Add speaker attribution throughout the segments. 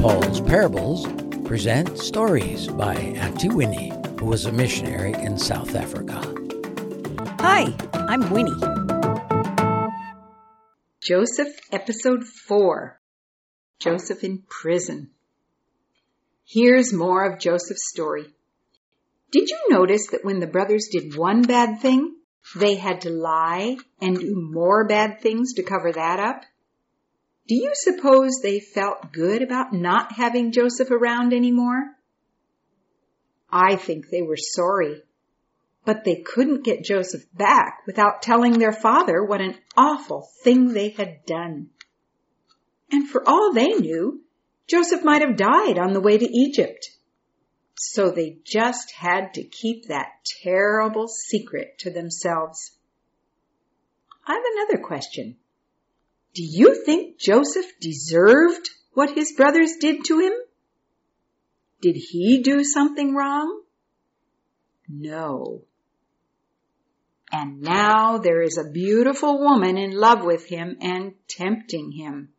Speaker 1: Paul's Parables present stories by Auntie Winnie, who was a missionary in South Africa.
Speaker 2: Hi, I'm Winnie.
Speaker 3: Joseph, Episode 4 Joseph in Prison. Here's more of Joseph's story. Did you notice that when the brothers did one bad thing, they had to lie and do more bad things to cover that up? Do you suppose they felt good about not having Joseph around anymore? I think they were sorry, but they couldn't get Joseph back without telling their father what an awful thing they had done. And for all they knew, Joseph might have died on the way to Egypt. So they just had to keep that terrible secret to themselves. I have another question. Do you think Joseph deserved what his brothers did to him? Did he do something wrong? No. And now there is a beautiful woman in love with him and tempting him.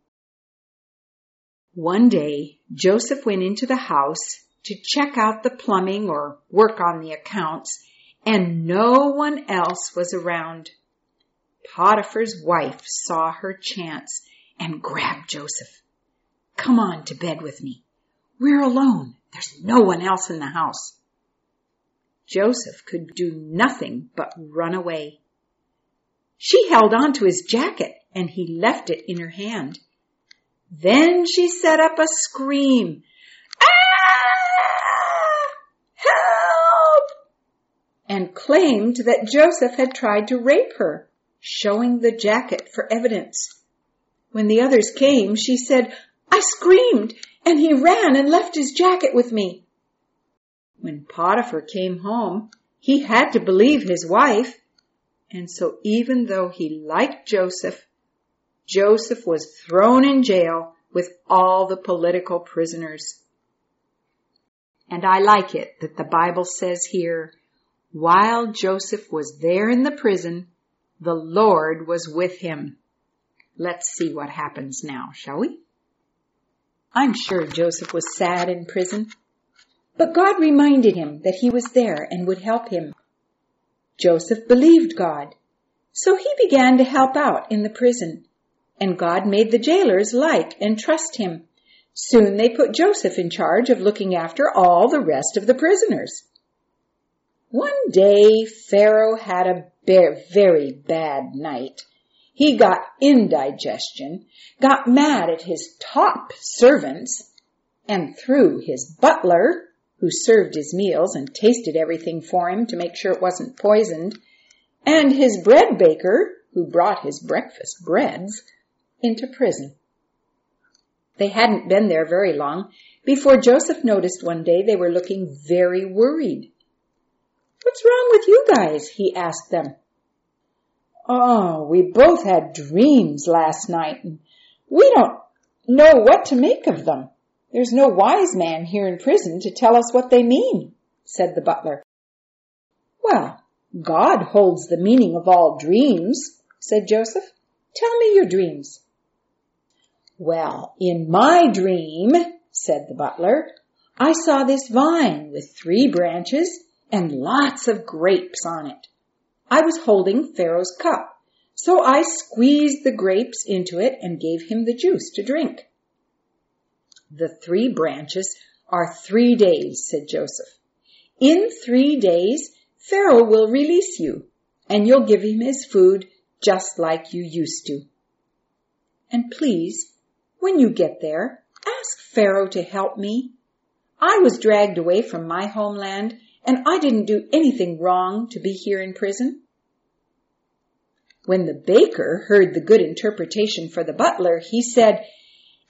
Speaker 3: One day, Joseph went into the house to check out the plumbing or work on the accounts, and no one else was around. Potiphar's wife saw her chance and grabbed Joseph. Come on to bed with me. We're alone. There's no one else in the house. Joseph could do nothing but run away. She held on to his jacket and he left it in her hand. Then she set up a scream Ah! Help! and claimed that Joseph had tried to rape her, showing the jacket for evidence. When the others came, she said, I screamed and he ran and left his jacket with me. When Potiphar came home, he had to believe his wife. And so even though he liked Joseph, Joseph was thrown in jail with all the political prisoners. And I like it that the Bible says here, while Joseph was there in the prison, the Lord was with him. Let's see what happens now, shall we? I'm sure Joseph was sad in prison, but God reminded him that he was there and would help him. Joseph believed God, so he began to help out in the prison, and God made the jailers like and trust him. Soon they put Joseph in charge of looking after all the rest of the prisoners. One day Pharaoh had a very bad night. He got indigestion, got mad at his top servants, and threw his butler, who served his meals and tasted everything for him to make sure it wasn't poisoned, and his bread baker, who brought his breakfast breads, into prison. They hadn't been there very long before Joseph noticed one day they were looking very worried. What's wrong with you guys? he asked them. Oh, we both had dreams last night and we don't know what to make of them. There's no wise man here in prison to tell us what they mean, said the butler. Well, God holds the meaning of all dreams, said Joseph. Tell me your dreams. Well, in my dream, said the butler, I saw this vine with three branches and lots of grapes on it. I was holding Pharaoh's cup, so I squeezed the grapes into it and gave him the juice to drink. The three branches are three days, said Joseph. In three days, Pharaoh will release you, and you'll give him his food just like you used to. And please, when you get there, ask Pharaoh to help me. I was dragged away from my homeland and I didn't do anything wrong to be here in prison. When the baker heard the good interpretation for the butler, he said,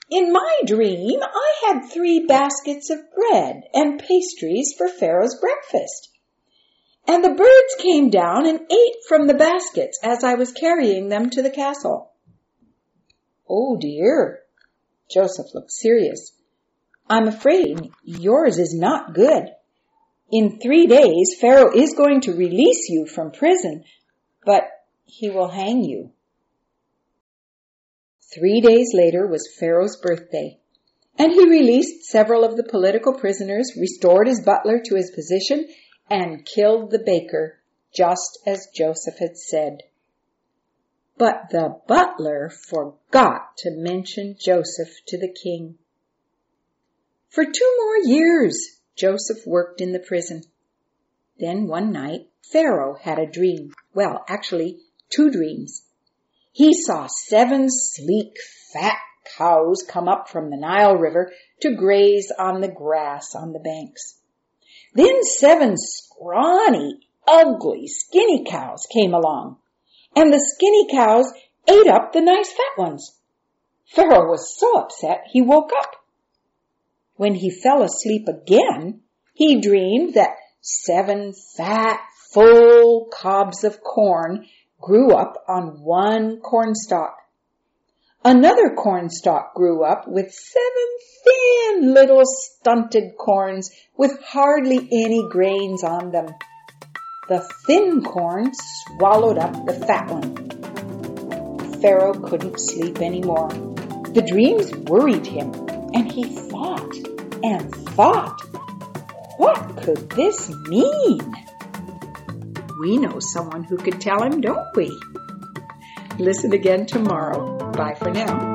Speaker 3: In my dream, I had three baskets of bread and pastries for Pharaoh's breakfast. And the birds came down and ate from the baskets as I was carrying them to the castle. Oh dear. Joseph looked serious. I'm afraid yours is not good. In three days, Pharaoh is going to release you from prison, but he will hang you. Three days later was Pharaoh's birthday, And he released several of the political prisoners, restored his butler to his position, and killed the baker, just as Joseph had said. But the butler forgot to mention Joseph to the king. For two more years, Joseph worked in the prison. Then one night, Pharaoh had a dream. Well, actually, two dreams. He saw seven sleek, fat cows come up from the Nile River to graze on the grass on the banks. Then seven scrawny, ugly, skinny cows came along, and the skinny cows ate up the nice fat ones. Pharaoh was so upset he woke up. When he fell asleep again, he dreamed that seven fat, full cobs of corn grew up on one cornstalk. Another cornstalk grew up with seven thin little stunted corns with hardly any grains on them. The thin corn swallowed up the fat one. Pharaoh couldn't sleep anymore. The dreams worried him, and he thought and thought. What could this mean? We know someone who could tell him, don't we? Listen again tomorrow. Bye for now.